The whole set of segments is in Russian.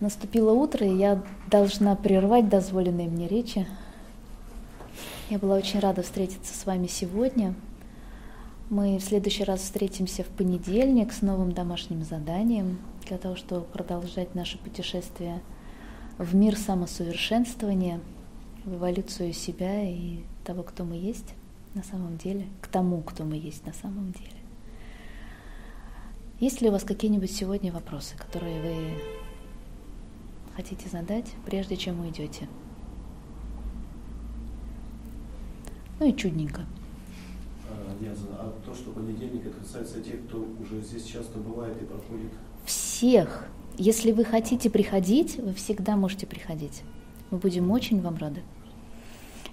Наступило утро, и я должна прервать дозволенные мне речи. Я была очень рада встретиться с вами сегодня. Мы в следующий раз встретимся в понедельник с новым домашним заданием для того, чтобы продолжать наше путешествие в мир самосовершенствования, в эволюцию себя и того, кто мы есть на самом деле, к тому, кто мы есть на самом деле. Есть ли у вас какие-нибудь сегодня вопросы, которые вы хотите задать, прежде чем уйдете? Ну и чудненько. А, а то, что понедельник, это касается тех, кто уже здесь часто бывает и проходит? Всех. Если вы хотите приходить, вы всегда можете приходить. Мы будем очень вам рады.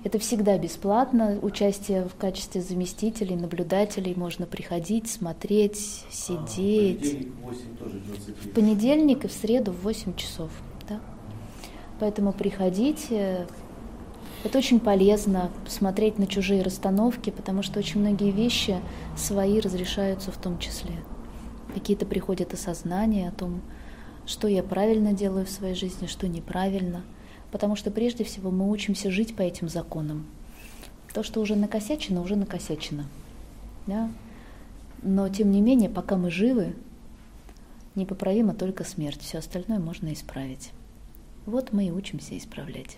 Это всегда бесплатно. Участие в качестве заместителей, наблюдателей можно приходить, смотреть, сидеть. А, в понедельник в 8 тоже 23. В понедельник и в среду в 8 часов. Поэтому приходите. Это очень полезно смотреть на чужие расстановки, потому что очень многие вещи свои разрешаются в том числе. Какие-то приходят осознания о том, что я правильно делаю в своей жизни, что неправильно – Потому что прежде всего мы учимся жить по этим законам. То, что уже накосячено, уже накосячено. Да? Но тем не менее, пока мы живы, непоправима только смерть. Все остальное можно исправить. Вот мы и учимся исправлять.